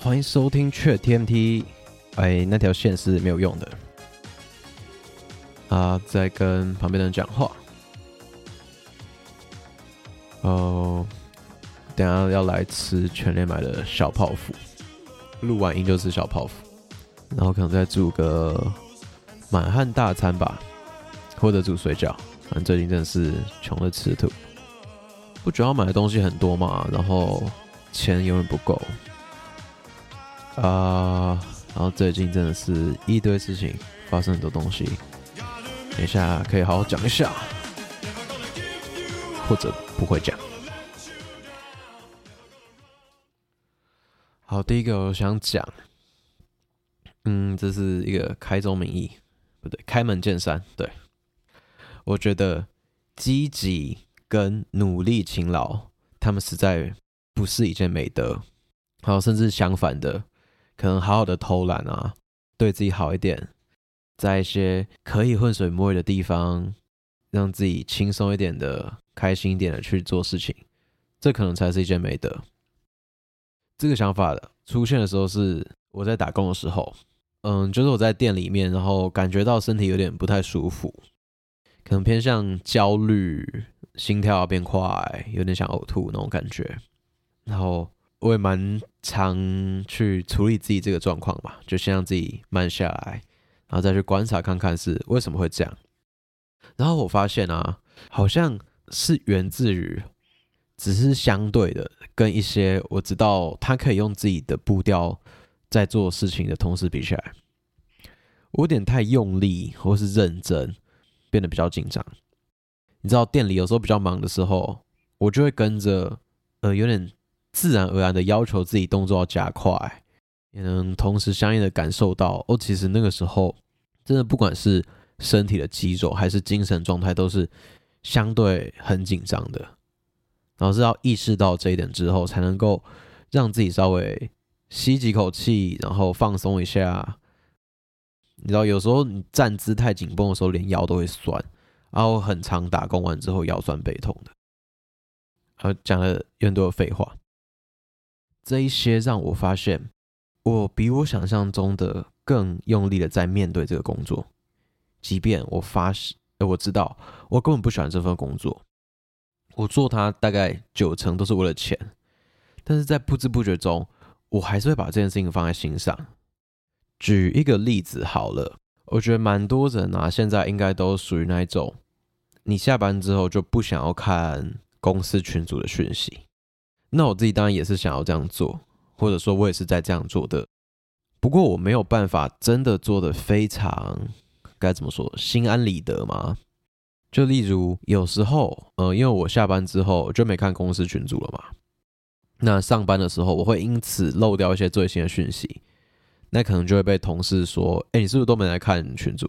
欢迎收听雀 TMT。哎，那条线是没有用的。啊，在跟旁边的人讲话。哦，等下要来吃全联买的小泡芙。录完音就吃小泡芙，然后可能再煮个满汉大餐吧，或者煮水饺。反正最近真的是穷的吃土。不主要买的东西很多嘛，然后钱永远不够。啊，然后最近真的是一堆事情，发生很多东西。等一下可以好好讲一下，或者不会讲。好，第一个我想讲，嗯，这是一个开宗明义，不对，开门见山。对，我觉得积极跟努力勤劳，他们实在不是一件美德。好，甚至相反的。可能好好的偷懒啊，对自己好一点，在一些可以浑水摸鱼的地方，让自己轻松一点的、开心一点的去做事情，这可能才是一件美德。这个想法的出现的时候是我在打工的时候，嗯，就是我在店里面，然后感觉到身体有点不太舒服，可能偏向焦虑，心跳变快，有点想呕吐那种感觉，然后。我也蛮常去处理自己这个状况吧，就先让自己慢下来，然后再去观察看看是为什么会这样。然后我发现啊，好像是源自于，只是相对的跟一些我知道他可以用自己的步调在做事情的同事比起来，我有点太用力或是认真，变得比较紧张。你知道店里有时候比较忙的时候，我就会跟着呃有点。自然而然的要求自己动作要加快，也能同时相应的感受到哦，其实那个时候真的不管是身体的肌肉还是精神状态都是相对很紧张的，然后是要意识到这一点之后，才能够让自己稍微吸几口气，然后放松一下。你知道，有时候你站姿太紧绷的时候，连腰都会酸，然后很常打工完之后腰酸背痛的。好讲了有很多废话。这一些让我发现，我比我想象中的更用力的在面对这个工作，即便我发现，我知道我根本不喜欢这份工作，我做它大概九成都是为了钱，但是在不知不觉中，我还是会把这件事情放在心上。举一个例子好了，我觉得蛮多人啊，现在应该都属于那一种，你下班之后就不想要看公司群组的讯息。那我自己当然也是想要这样做，或者说我也是在这样做的。不过我没有办法真的做得非常，该怎么说，心安理得吗？就例如有时候，呃，因为我下班之后就没看公司群组了嘛。那上班的时候，我会因此漏掉一些最新的讯息，那可能就会被同事说：“哎，你是不是都没来看群组？”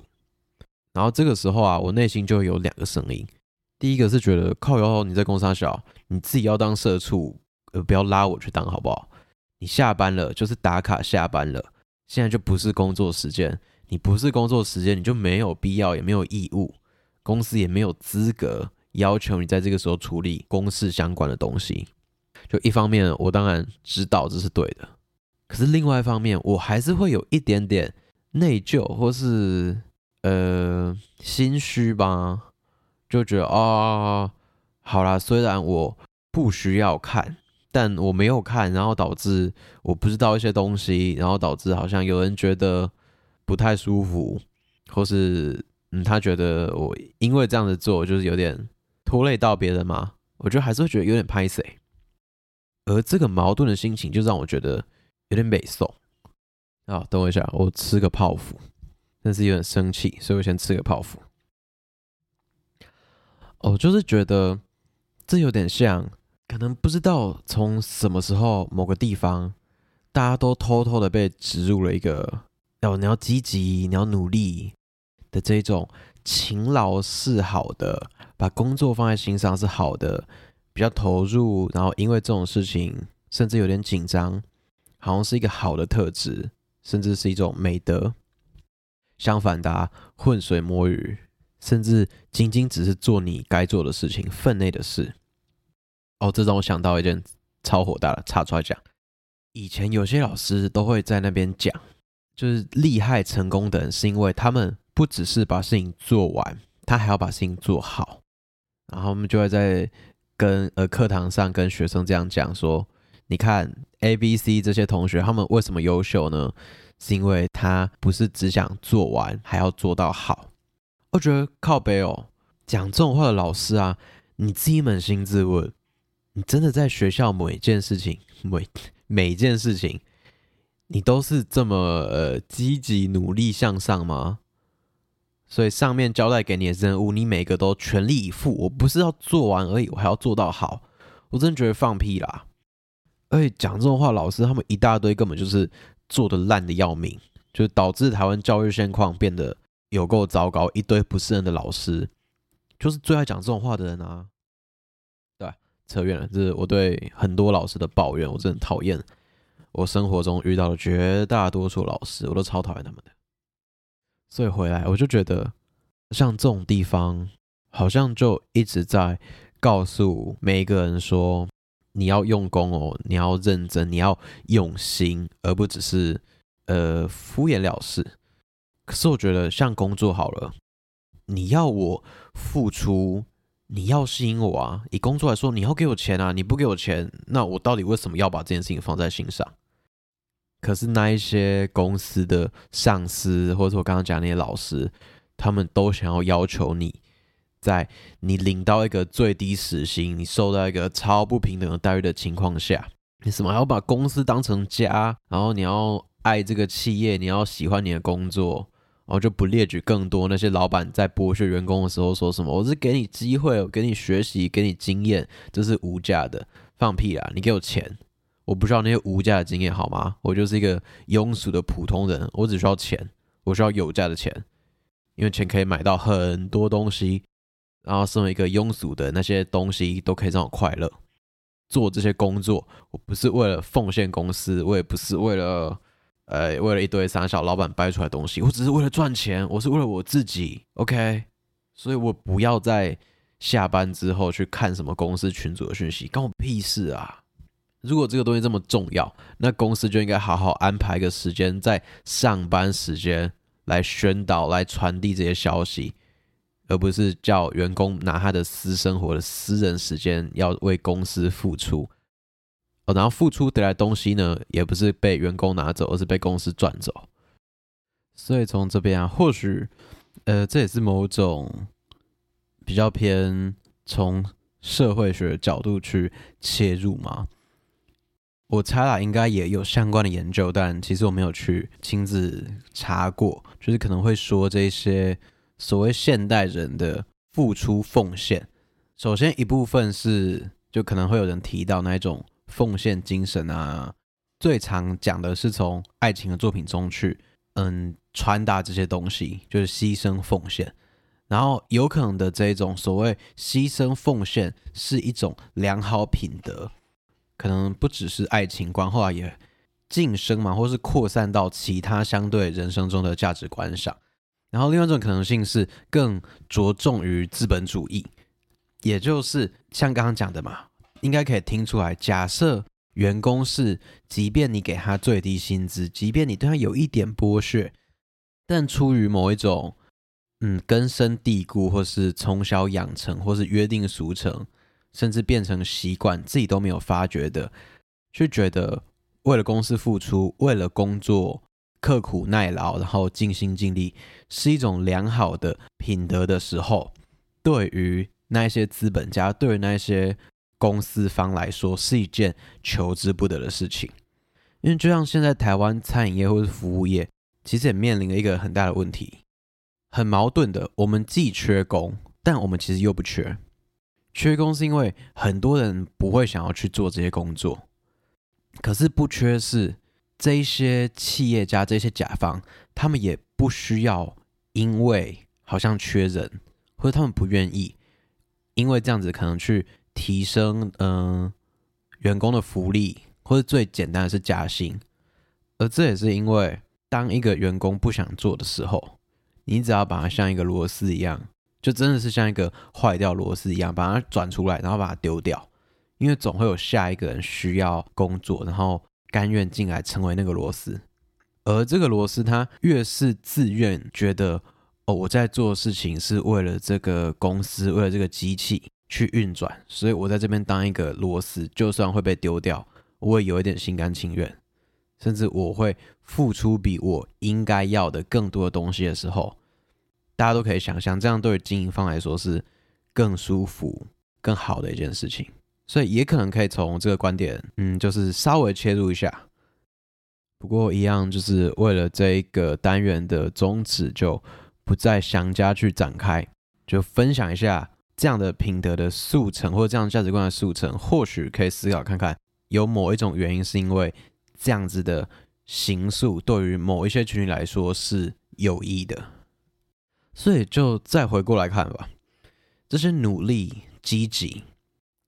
然后这个时候啊，我内心就会有两个声音，第一个是觉得靠腰，你在公司小，你自己要当社畜。呃，不要拉我去当好不好？你下班了就是打卡下班了，现在就不是工作时间。你不是工作时间，你就没有必要也没有义务，公司也没有资格要求你在这个时候处理公事相关的东西。就一方面，我当然知道这是对的，可是另外一方面，我还是会有一点点内疚或是呃心虚吧，就觉得啊、好啦，虽然我不需要看。但我没有看，然后导致我不知道一些东西，然后导致好像有人觉得不太舒服，或是嗯，他觉得我因为这样子做就是有点拖累到别人嘛，我觉得还是会觉得有点拍谁。而这个矛盾的心情就让我觉得有点美受。啊，等我一下，我吃个泡芙，但是有点生气，所以我先吃个泡芙。哦，就是觉得这有点像。可能不知道从什么时候某个地方，大家都偷偷的被植入了一个要你要积极，你要努力的这种勤劳是好的，把工作放在心上是好的，比较投入，然后因为这种事情甚至有点紧张，好像是一个好的特质，甚至是一种美德。相反的，浑水摸鱼，甚至仅仅只是做你该做的事情、分内的事。哦，这让我想到一件超火大的，插出来讲。以前有些老师都会在那边讲，就是厉害成功的人，是因为他们不只是把事情做完，他还要把事情做好。然后我们就会在跟呃课堂上跟学生这样讲说：“你看 A、B、C 这些同学，他们为什么优秀呢？”是因为他不是只想做完，还要做到好。我觉得靠背哦，讲这种话的老师啊，你自己扪心自问，你真的在学校每一件事情，每每一件事情，你都是这么呃积极努力向上吗？所以上面交代给你的任务，你每个都全力以赴。我不是要做完而已，我还要做到好。我真的觉得放屁啦！而且讲这种话，老师他们一大堆根本就是。做的烂的要命，就导致台湾教育现况变得有够糟糕，一堆不是人的老师，就是最爱讲这种话的人啊。扯远了，这是我对很多老师的抱怨，我真的讨厌我生活中遇到的绝大多数老师，我都超讨厌他们的。所以回来我就觉得，像这种地方，好像就一直在告诉每一个人说。你要用功哦，你要认真，你要用心，而不只是呃敷衍了事。可是我觉得，像工作好了，你要我付出，你要吸引我啊。以工作来说，你要给我钱啊，你不给我钱，那我到底为什么要把这件事情放在心上？可是那一些公司的上司，或者我刚刚讲那些老师，他们都想要要求你。在你领到一个最低时薪，你受到一个超不平等的待遇的情况下，你什么还要把公司当成家，然后你要爱这个企业，你要喜欢你的工作，然后就不列举更多那些老板在剥削员工的时候说什么，我是给你机会，我给你学习，给你经验，这是无价的，放屁啦！你给我钱，我不需要那些无价的经验好吗？我就是一个庸俗的普通人，我只需要钱，我需要有价的钱，因为钱可以买到很多东西。然后身为一个庸俗的那些东西都可以让我快乐。做这些工作，我不是为了奉献公司，我也不是为了，呃，为了一堆三小老板掰出来东西，我只是为了赚钱，我是为了我自己。OK，所以我不要在下班之后去看什么公司群组的讯息，关我屁事啊！如果这个东西这么重要，那公司就应该好好安排个时间，在上班时间来宣导、来传递这些消息。而不是叫员工拿他的私生活的私人时间要为公司付出，然后付出得来东西呢，也不是被员工拿走，而是被公司赚走。所以从这边啊，或许，呃，这也是某种比较偏从社会学的角度去切入嘛。我猜啦，应该也有相关的研究，但其实我没有去亲自查过，就是可能会说这些。所谓现代人的付出奉献，首先一部分是就可能会有人提到那一种奉献精神啊，最常讲的是从爱情的作品中去嗯传达这些东西，就是牺牲奉献。然后有可能的这种所谓牺牲奉献是一种良好品德，可能不只是爱情观，后来也晋升嘛，或是扩散到其他相对人生中的价值观上。然后另外一种可能性是更着重于资本主义，也就是像刚刚讲的嘛，应该可以听出来。假设员工是，即便你给他最低薪资，即便你对他有一点剥削，但出于某一种嗯根深蒂固，或是从小养成，或是约定俗成，甚至变成习惯，自己都没有发觉的，就觉得为了公司付出，为了工作。刻苦耐劳，然后尽心尽力，是一种良好的品德的时候，对于那些资本家，对于那些公司方来说，是一件求之不得的事情。因为就像现在台湾餐饮业或是服务业，其实也面临了一个很大的问题，很矛盾的，我们既缺工，但我们其实又不缺。缺工是因为很多人不会想要去做这些工作，可是不缺是这些企业家、这些甲方，他们也不需要，因为好像缺人，或者他们不愿意，因为这样子可能去提升嗯、员工的福利，或者最简单的是加薪，而这也是因为当一个员工不想做的时候，你只要把它像一个螺丝一样。就真的是像一个坏掉螺丝一样，把它转出来，然后把它丢掉，因为总会有下一个人需要工作，然后甘愿进来成为那个螺丝。而这个螺丝，它越是自愿觉得哦，我在做事情是为了这个公司，为了这个机器去运转，所以我在这边当一个螺丝，就算会被丢掉，我也有一点心甘情愿，甚至我会付出比我应该要的更多的东西的时候。大家都可以想象，这样对经营方来说是更舒服、更好的一件事情，所以也可能可以从这个观点，嗯，就是稍微切入一下。不过一样，就是为了这一个单元的宗旨，就不再详加去展开，就分享一下这样的品德的速成，或者这样价值观的速成，或许可以思考看看，有某一种原因是因为这样子的形塑对于某一些群体来说是有益的。所以就再回过来看吧，这些努力、积极，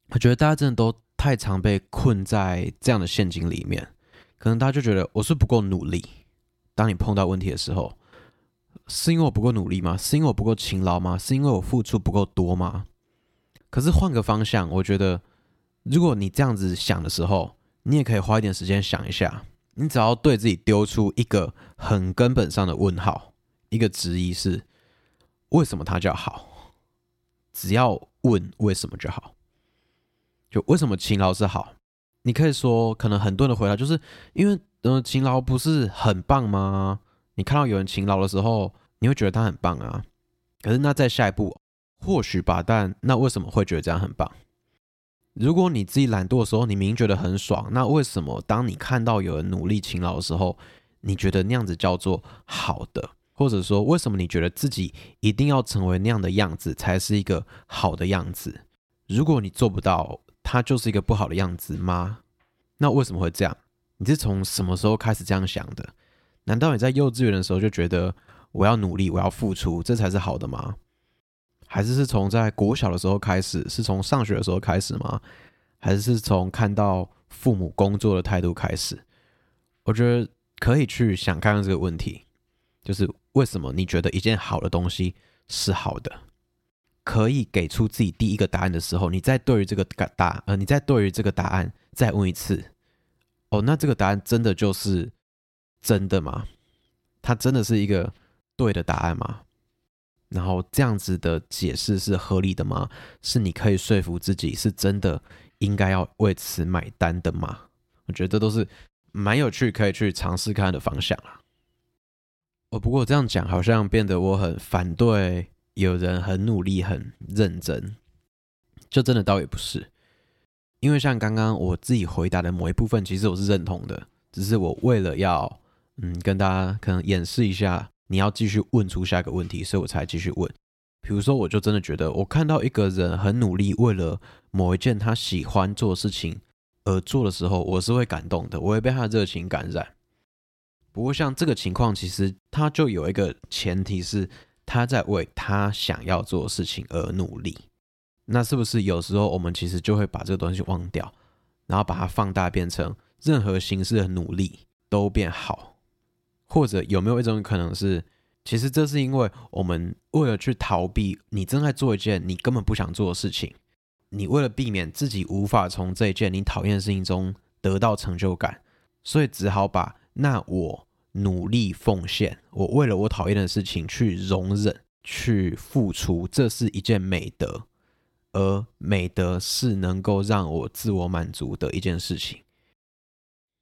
我觉得大家真的都太常被困在这样的陷阱里面。可能大家就觉得我是不够努力。当你碰到问题的时候，是因为我不够努力吗？是因为我不够勤劳吗？是因为我付出不够多吗？可是换个方向，我觉得，如果你这样子想的时候，你也可以花一点时间想一下。你只要对自己丢出一个很根本上的问号，一个质疑是。为什么它叫好？只要问为什么就好。就为什么勤劳是好？你可以说，可能很多人的回答就是因为，呃，勤劳不是很棒吗？你看到有人勤劳的时候，你会觉得他很棒啊。可是那再下一步，或许吧，但那为什么会觉得这样很棒？如果你自己懒惰的时候，你明明觉得很爽，那为什么当你看到有人努力勤劳的时候，你觉得那样子叫做好的？或者说，为什么你觉得自己一定要成为那样的样子才是一个好的样子？如果你做不到，它就是一个不好的样子吗？那为什么会这样？你是从什么时候开始这样想的？难道你在幼稚园的时候就觉得我要努力，我要付出，这才是好的吗？还是是从在国小的时候开始，是从上学的时候开始吗？还是是从看到父母工作的态度开始？我觉得可以去想看看这个问题，就是。为什么你觉得一件好的东西是好的？可以给出自己第一个答案的时候，你再对于这个答呃，你再对于这个答案再问一次，哦，那这个答案真的就是真的吗？它真的是一个对的答案吗？然后这样子的解释是合理的吗？是你可以说服自己是真的应该要为此买单的吗？我觉得这都是蛮有趣，可以去尝试看的方向啊。哦，不过这样讲好像变得我很反对有人很努力、很认真，就真的倒也不是。因为像刚刚我自己回答的某一部分，其实我是认同的，只是我为了要嗯跟大家可能演示一下，你要继续问出下一个问题，所以我才继续问。比如说，我就真的觉得，我看到一个人很努力，为了某一件他喜欢做的事情而做的时候，我是会感动的，我会被他的热情感染。不过像这个情况，其实他就有一个前提是他在为他想要做的事情而努力。那是不是有时候我们其实就会把这个东西忘掉，然后把它放大，变成任何形式的努力都变好？或者有没有一种可能是，其实这是因为我们为了去逃避你正在做一件你根本不想做的事情，你为了避免自己无法从这一件你讨厌的事情中得到成就感，所以只好把。那我努力奉献，我为了我讨厌的事情去容忍、去付出，这是一件美德，而美德是能够让我自我满足的一件事情。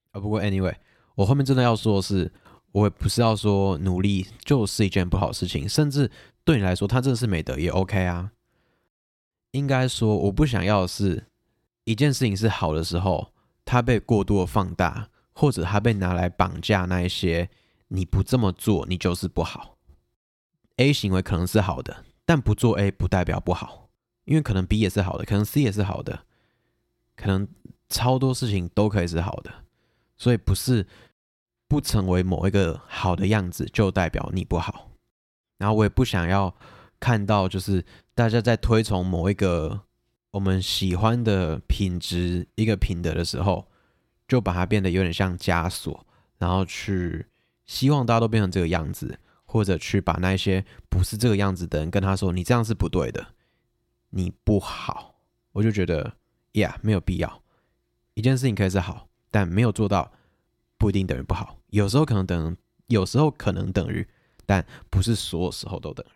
啊，不过 anyway，我后面真的要说的是，我也不是要说努力就是一件不好事情，甚至对你来说，它真的是美德也 OK 啊。应该说，我不想要的是一件事情是好的时候，它被过度的放大。或者它被拿来绑架那一些，你不这么做，你就是不好。A 行为可能是好的，但不做 A 不代表不好，因为可能 B 也是好的，可能 C 也是好的，可能超多事情都可以是好的，所以不是不成为某一个好的样子就代表你不好。然后我也不想要看到就是大家在推崇某一个我们喜欢的品质一个品德的时候，就把它变得有点像枷锁，然后去希望大家都变成这个样子。或者去把那些不是这个样子的人跟他说：“你这样是不对的，你不好。”我就觉得呀，yeah, 没有必要。一件事情可以是好，但没有做到不一定等于不好。有时候可能等，有时候可能等于，但不是所有时候都等于。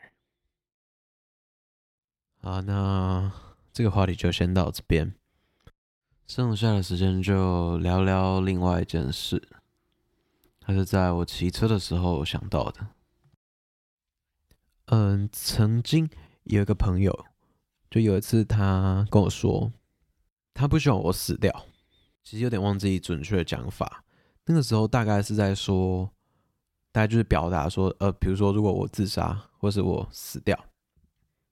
好，那这个话题就先到这边，剩下的时间就聊聊另外一件事，还是在我骑车的时候想到的。嗯，曾经有一个朋友，就有一次他跟我说，他不希望我死掉。其实有点忘记准确的讲法。那个时候大概是在说，大概就是表达说，呃，比如说如果我自杀或是我死掉，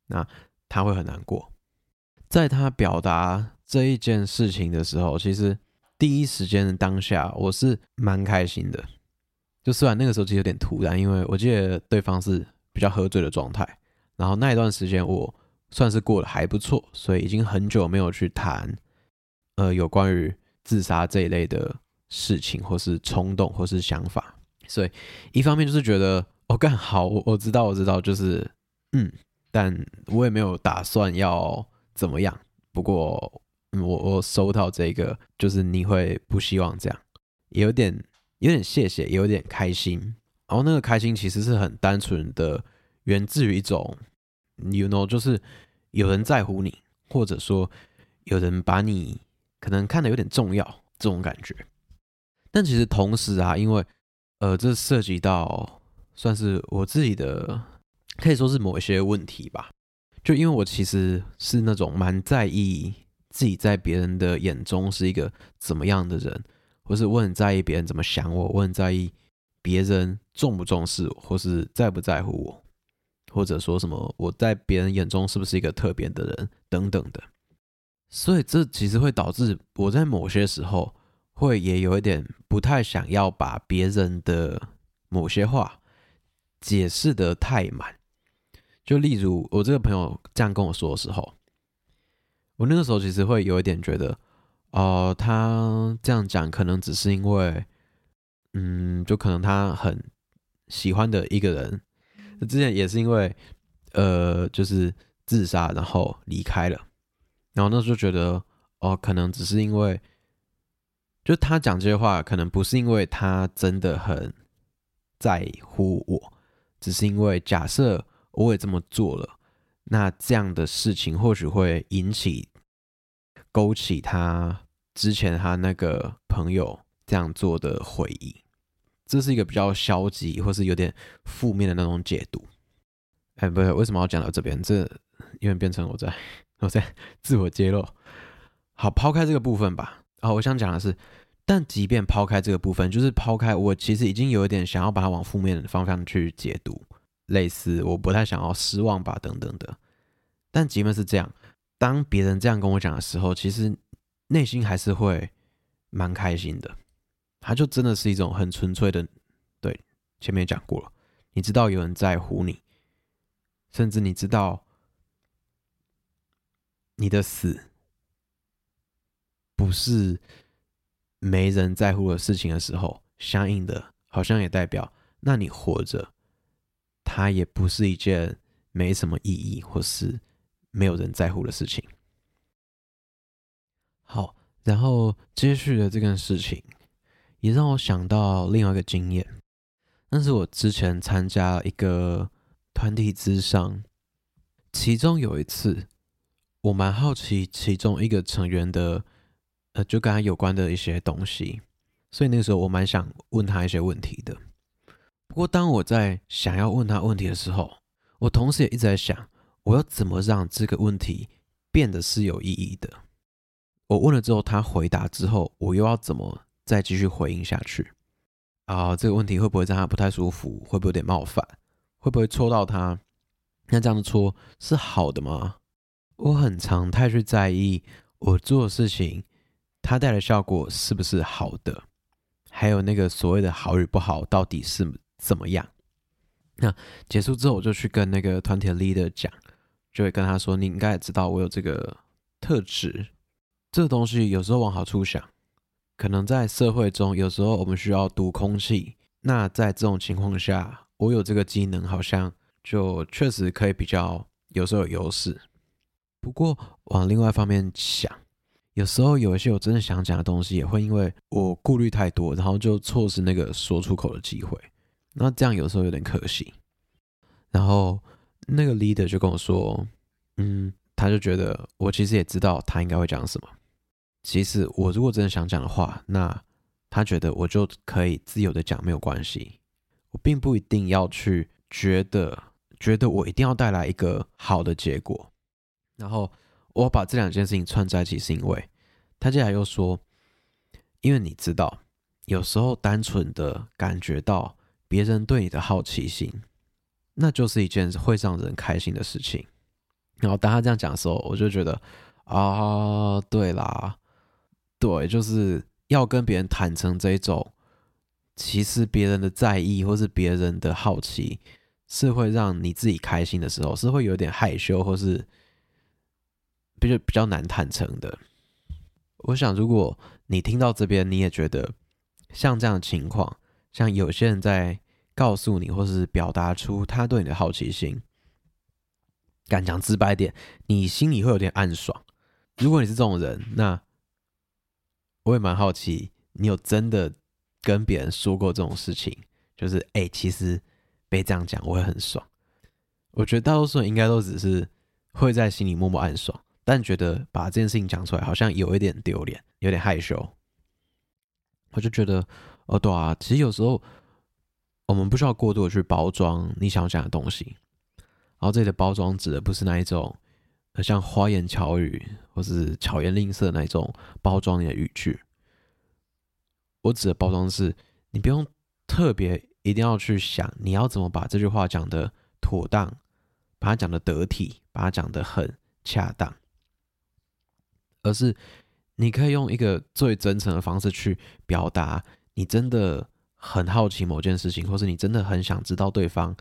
那他会很难过。在他表达这一件事情的时候，其实第一时间的当下，我是蛮开心的。就虽然那个时候其实有点突然，因为我记得对方是。比较喝醉的状态，然后那一段时间我算是过得还不错，所以已经很久没有去谈，呃，有关于自杀这一类的事情，或是冲动，或是想法。所以一方面就是觉得，哦，干好，我我知道，我知道，就是嗯，但我也没有打算要怎么样。不过，我我收到这个，就是你会不希望这样，有点有点谢谢，有点开心。然后那个开心其实是很单纯的，源自于一种，you know，就是有人在乎你，或者说有人把你可能看得有点重要这种感觉。但其实同时啊，因为呃，这涉及到算是我自己的，可以说是某一些问题吧。就因为我其实是那种蛮在意自己在别人的眼中是一个怎么样的人，或是我很在意别人怎么想我，我很在意。别人重不重视我，或是在不在乎我，或者说什么我在别人眼中是不是一个特别的人等等的，所以这其实会导致我在某些时候会也有一点不太想要把别人的某些话解释得太满。就例如我这个朋友这样跟我说的时候，我那个时候其实会有一点觉得，哦、呃，他这样讲可能只是因为。嗯，就可能他很喜欢的一个人，之前也是因为呃，就是自杀然后离开了，然后那时候就觉得哦，可能只是因为，就他讲这些话，可能不是因为他真的很在乎我，只是因为假设我也这么做了，那这样的事情或许会引起勾起他之前他那个朋友这样做的回忆。这是一个比较消极或是有点负面的那种解读。哎，不是，为什么要讲到这边？这因为变成我在 我在自我揭露。好，抛开这个部分吧。啊，我想讲的是，但即便抛开这个部分，就是抛开我其实已经有一点想要把它往负面的方向去解读，类似我不太想要失望吧，等等的。但即便是这样，当别人这样跟我讲的时候，其实内心还是会蛮开心的。他就真的是一种很纯粹的，对，前面讲过了，你知道有人在乎你，甚至你知道你的死不是没人在乎的事情的时候，相应的，好像也代表，那你活着，它也不是一件没什么意义或是没有人在乎的事情。好，然后接续的这件事情。也让我想到另外一个经验，那是我之前参加一个团体之商，其中有一次，我蛮好奇其中一个成员的，呃，就跟他有关的一些东西，所以那个时候我蛮想问他一些问题的。不过当我在想要问他问题的时候，我同时也一直在想，我要怎么让这个问题变得是有意义的。我问了之后，他回答之后，我又要怎么？再继续回应下去啊，这个问题会不会让他不太舒服？会不会有点冒犯？会不会戳到他？那这样的戳是好的吗？我很常太去在意我做的事情，它带来的效果是不是好的，还有那个所谓的好与不好到底是怎么样。那结束之后，我就去跟那个团体的 leader 讲，就会跟他说：“你应该也知道我有这个特质，这个东西有时候往好处想，可能在社会中，有时候我们需要读空气。那在这种情况下，我有这个技能，好像就确实可以比较有时候有优势。不过往另外一方面想，有时候有一些我真的想讲的东西，也会因为我顾虑太多，然后就错失那个说出口的机会。”那这样有时候有点可惜，然后那个 leader 就跟我说，嗯，他就觉得我其实也知道他应该会讲什么。其实我如果真的想讲的话，那他觉得我就可以自由的讲，没有关系。我并不一定要去觉得，觉得我一定要带来一个好的结果。然后我把这两件事情串在一起，是因为他接下来又说，因为你知道，有时候单纯的感觉到。别人对你的好奇心，那就是一件会让人开心的事情。然后当他这样讲的时候，我就觉得啊，对啦，对，就是要跟别人坦诚这一种，其实别人的在意或是别人的好奇，是会让你自己开心的时候，是会有点害羞或是比较比较难坦诚的。我想，如果你听到这边，你也觉得像这样的情况。像有些人在告诉你，或是表达出他对你的好奇心，敢讲直白点，你心里会有点暗爽。如果你是这种人，那我也蛮好奇，你有真的跟别人说过这种事情？就是哎、其实被这样讲，我会很爽。我觉得大多数人应该都只是会在心里默默暗爽，但觉得把这件事情讲出来，好像有一点丢脸，有点害羞。我就觉得。哦，对啊，其实有时候我们不需要过度的去包装你想要讲的东西。然后这里的包装指的不是那一种，像花言巧语或是巧言令色那一种包装你的语句。我指的包装是，你不用特别一定要去想你要怎么把这句话讲的妥当，把它讲得得体，把它讲的很恰当，而是你可以用一个最真诚的方式去表达。你真的很好奇某件事情，或是你真的很想知道对方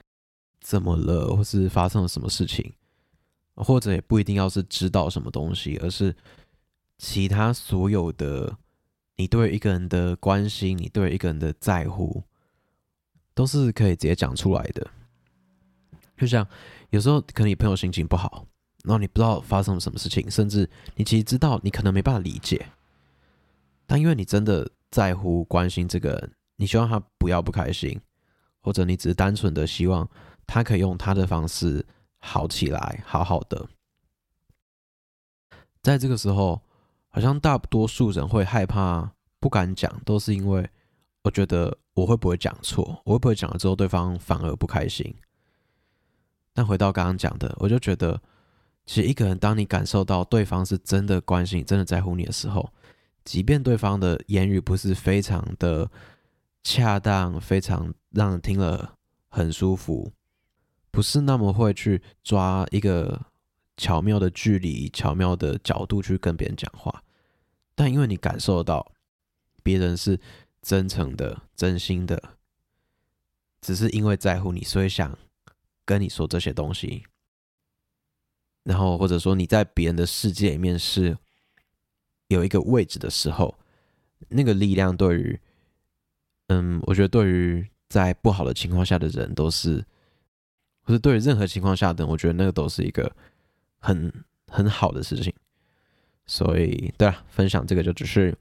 怎么了，或是发生了什么事情，或者也不一定要是知道什么东西，而是其他所有的你对一个人的关心，你对一个人的在乎，都是可以直接讲出来的。就像有时候可能你朋友心情不好，然后你不知道发生了什么事情，甚至你其实知道你可能没办法理解，但因为你真的。在乎、关心这个人，你希望他不要不开心，或者你只是单纯的希望他可以用他的方式好起来，好好的。在这个时候，好像大多数人会害怕、不敢讲，都是因为我觉得我会不会讲错，我会不会讲了之后对方反而不开心。但回到刚刚讲的，我就觉得，其实一个人当你感受到对方是真的关心、真的在乎你的时候。即便对方的言语不是非常的恰当，非常让人听了很舒服，不是那么会去抓一个巧妙的距离、巧妙的角度去跟别人讲话，但因为你感受到别人是真诚的、真心的，只是因为在乎你，所以想跟你说这些东西，然后或者说你在别人的世界里面是。有一个位置的时候，那个力量对于，嗯，我觉得对于在不好的情况下的人都是，或者对于任何情况下的人，我觉得那个都是一个很很好的事情。所以，对啊，分享这个就只是，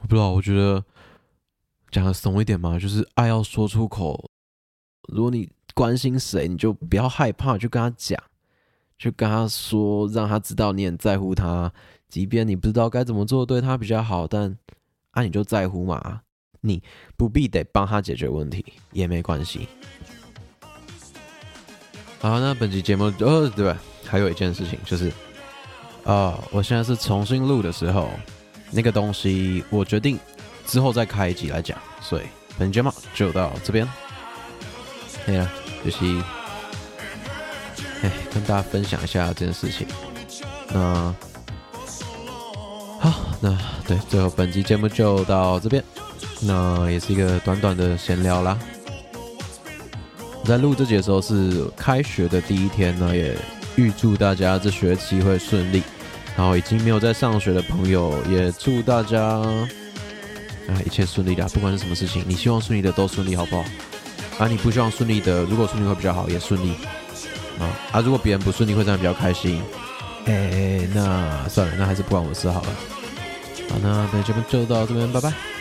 我不知道，我觉得讲的怂一点嘛，就是爱要说出口。如果你关心谁，你就不要害怕，就跟他讲，就跟他说，让他知道你很在乎他。即便你不知道该怎么做对他比较好，但啊，你就在乎嘛，你不必得帮他解决问题也没关系。好，那本期节目哦，对吧？还有一件事情就是，啊、我现在是重新录的时候，那个东西我决定之后再开一集来讲，所以本节目就到这边。对呀，就是。跟大家分享一下这件事情。那好，那对，最后本期节目就到这边。那也是一个短短的闲聊啦。我在录这集的时候是开学的第一天呢，也预祝大家这学期会顺利。然后已经没有在上学的朋友，也祝大家啊一切顺利啦。不管是什么事情，你希望顺利的都顺利，好不好？啊，你不希望顺利的，如果顺利会比较好，也顺利。啊，如果别人不顺利，会这样比较开心。哎、欸，那算了，那还是不关我事好了。好，那本节目就到这边，拜拜。